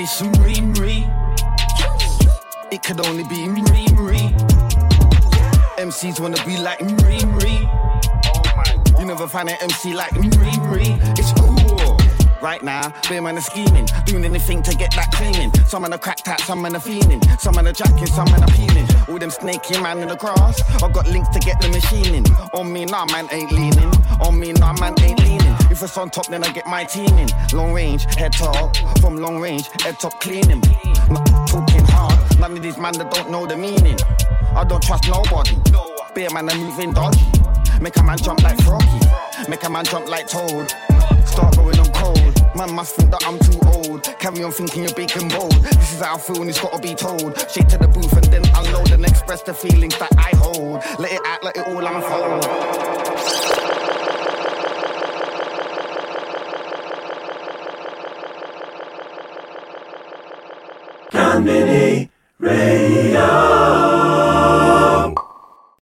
It's. It could only be Marie Marie. MCs wanna be like Marie Marie. You never find an MC like Marie Marie. It's cool. Right now, beer man are scheming, doing anything to get that cleaning. Some man are cracked out, some man are fiending, some man are jacking, some man are peeling. All them snaky man in the grass. I got links to get the machining. On me, nah, man ain't leaning. On me, nah, man ain't leaning. It's on top, then I get my team in. Long range, head top. From long range, head top cleaning. Not talking hard. None of these man that don't know the meaning. I don't trust nobody. Beer man are moving dodgy. Make a man jump like Froggy. Make a man jump like Toad. Start going on cold. Man must think that I'm too old. Carry on thinking you're big and bold. This is how I feel and it's gotta be told. Shake to the booth and then unload and express the feelings that I hold. Let it act, let it all unfold.